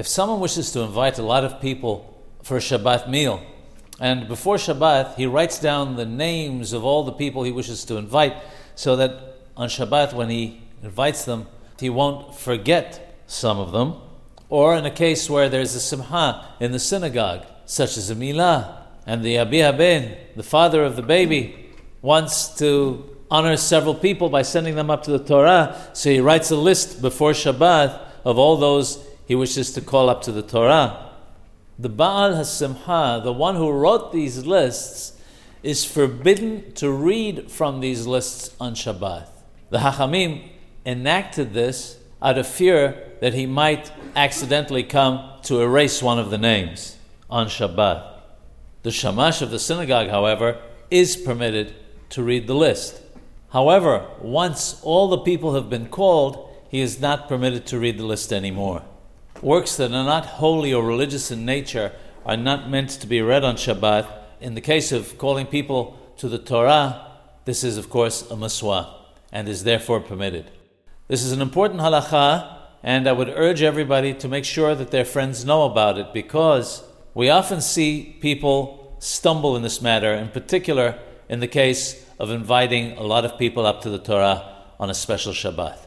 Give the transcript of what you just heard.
If someone wishes to invite a lot of people for a Shabbat meal, and before Shabbat, he writes down the names of all the people he wishes to invite so that on Shabbat, when he invites them, he won't forget some of them. Or in a case where there's a simha in the synagogue, such as a milah, and the Abi Haben, the father of the baby, wants to honor several people by sending them up to the Torah, so he writes a list before Shabbat of all those he wishes to call up to the Torah the Baal HaSimcha, the one who wrote these lists, is forbidden to read from these lists on Shabbat. The Hachamim enacted this out of fear that he might accidentally come to erase one of the names on Shabbat. The Shamash of the synagogue, however, is permitted to read the list. However, once all the people have been called, he is not permitted to read the list anymore. Works that are not holy or religious in nature are not meant to be read on Shabbat. In the case of calling people to the Torah, this is, of course, a mitzvah and is therefore permitted. This is an important halacha, and I would urge everybody to make sure that their friends know about it because we often see people stumble in this matter, in particular in the case of inviting a lot of people up to the Torah on a special Shabbat.